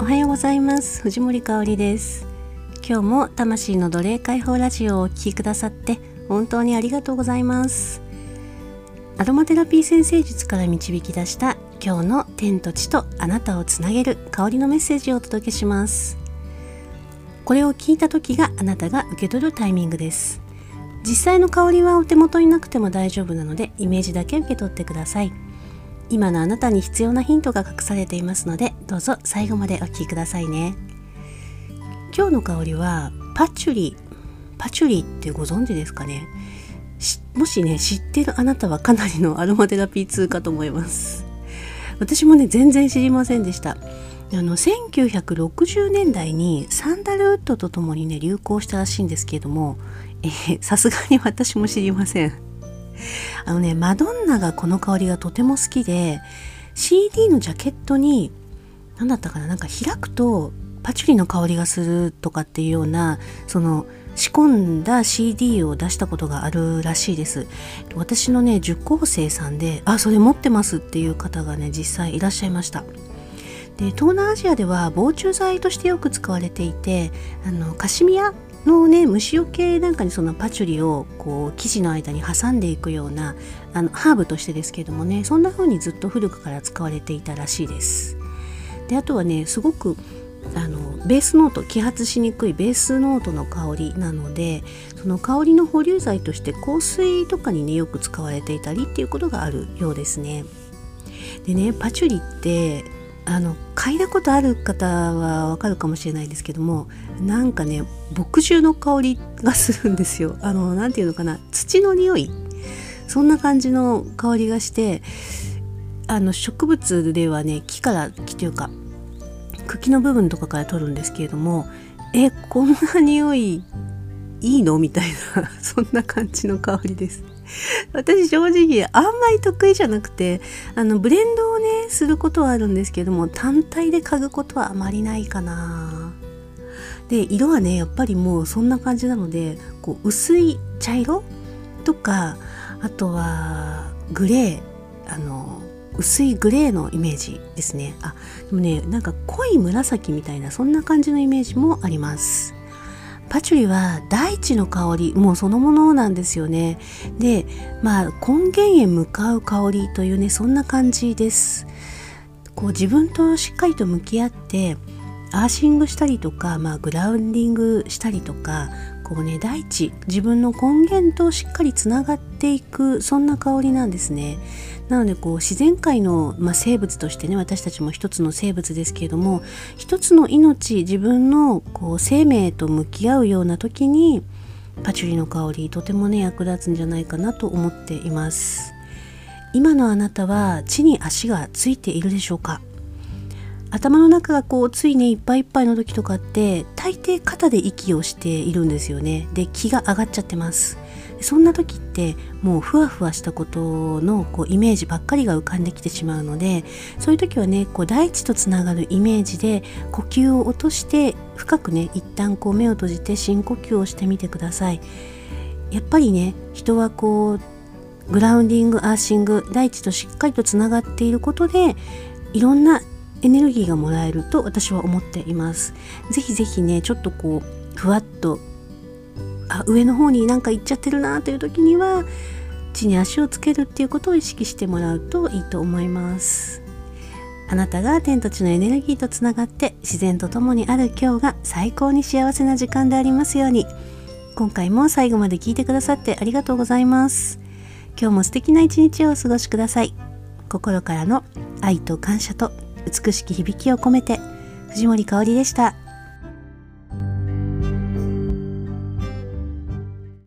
おはようございます。藤森香里です。今日も魂の奴隷解放ラジオをお聴きくださって本当にありがとうございます。アロマテラピー先生術から導き出した今日の天と地とあなたをつなげる香りのメッセージをお届けします。これを聞いた時があなたが受け取るタイミングです。実際の香りはお手元になくても大丈夫なのでイメージだけ受け取ってください。今のあなたに必要なヒントが隠されていますのでどうぞ最後までお聴きくださいね。今日の香りはパチュリパチュリってご存知ですかね？もしね知ってるあなたはかなりのアロマテラピー通かと思います。私もね全然知りませんでした。あの1960年代にサンダルウッドとともにね流行したらしいんですけれどもさすがに私も知りません。あのねマドンナがこの香りがとても好きで CD のジャケットに何だったかななんか開くとパチュリの香りがするとかっていうようなその仕込んだ CD を出したことがあるらしいです。私のね受講生さんであそれ持ってますっていう方がね実際いらっしゃいました。で東南アジアでは防虫剤としてよく使われていてあのカシミヤのね虫除けなんかにそのパチュリをこう生地の間に挟んでいくようなあのハーブとしてですけどもねそんな風にずっと古くから使われていたらしいです。であとはねすごくあのベースノート揮発しにくいベースノートの香りなのでその香りの保留剤として香水とかにねよく使われていたりっていうことがあるようですね。でねパチュリってあの嗅いだことある方はわかるかもしれないですけどもなんかね牧汁の香りがするんですよ。あの何て言うのかな。土の匂い。そんな感じの香りがしてあの植物ではね木から木というか茎の部分とかから取るんですけれどもえこんな匂いいいの？みたいな そんな感じの香りです。私正直あんまり得意じゃなくてあのブレンドをねすることはあるんですけども単体で嗅ぐことはあまりないかな。で色はねやっぱりもうそんな感じなのでこう薄い茶色とかあとはグレーあの薄いグレーのイメージですね。あでもねなんか濃い紫みたいなそんな感じのイメージもあります。パチュリは大地の香りもうそのものなんですよね。でまあ根源へ向かう香りというねそんな感じです。こう自分としっかりと向き合ってアーシングしたりとか、まあ、グラウンディングしたりとかこうね大地自分の根源としっかりつながっていくそんな香りなんですね。なのでこう自然界の、まあ、生物としてね私たちも一つの生物ですけれども一つの命自分のこう生命と向き合うような時にパチュリの香りとてもね役立つんじゃないかなと思っています。今のあなたは地に足がついているでしょうか？頭の中がこうついねいっぱいいっぱいの時とかって大抵肩で息をしているんですよね。で気が上がっちゃってます。そんな時ってもうふわふわしたことのこうイメージばっかりが浮かんできてしまうのでそういう時はねこう大地とつながるイメージで呼吸を落として深くね一旦こう目を閉じて深呼吸をしてみてください。やっぱりね人はこうグラウンディングアーシング大地としっかりとつながっていることでいろんなエネルギーがもらえると私は思っています。ぜひぜひねちょっとこうふわっとあ上の方になんか行っちゃってるなという時には地に足をつけるっていうことを意識してもらうといいと思います。あなたが天と地のエネルギーとつながって自然と共にある今日が最高に幸せな時間でありますように。今回も最後まで聞いてくださってありがとうございます。今日も素敵な一日をお過ごしください。心からの愛と感謝と美しき響きを込めて藤森かおりでした。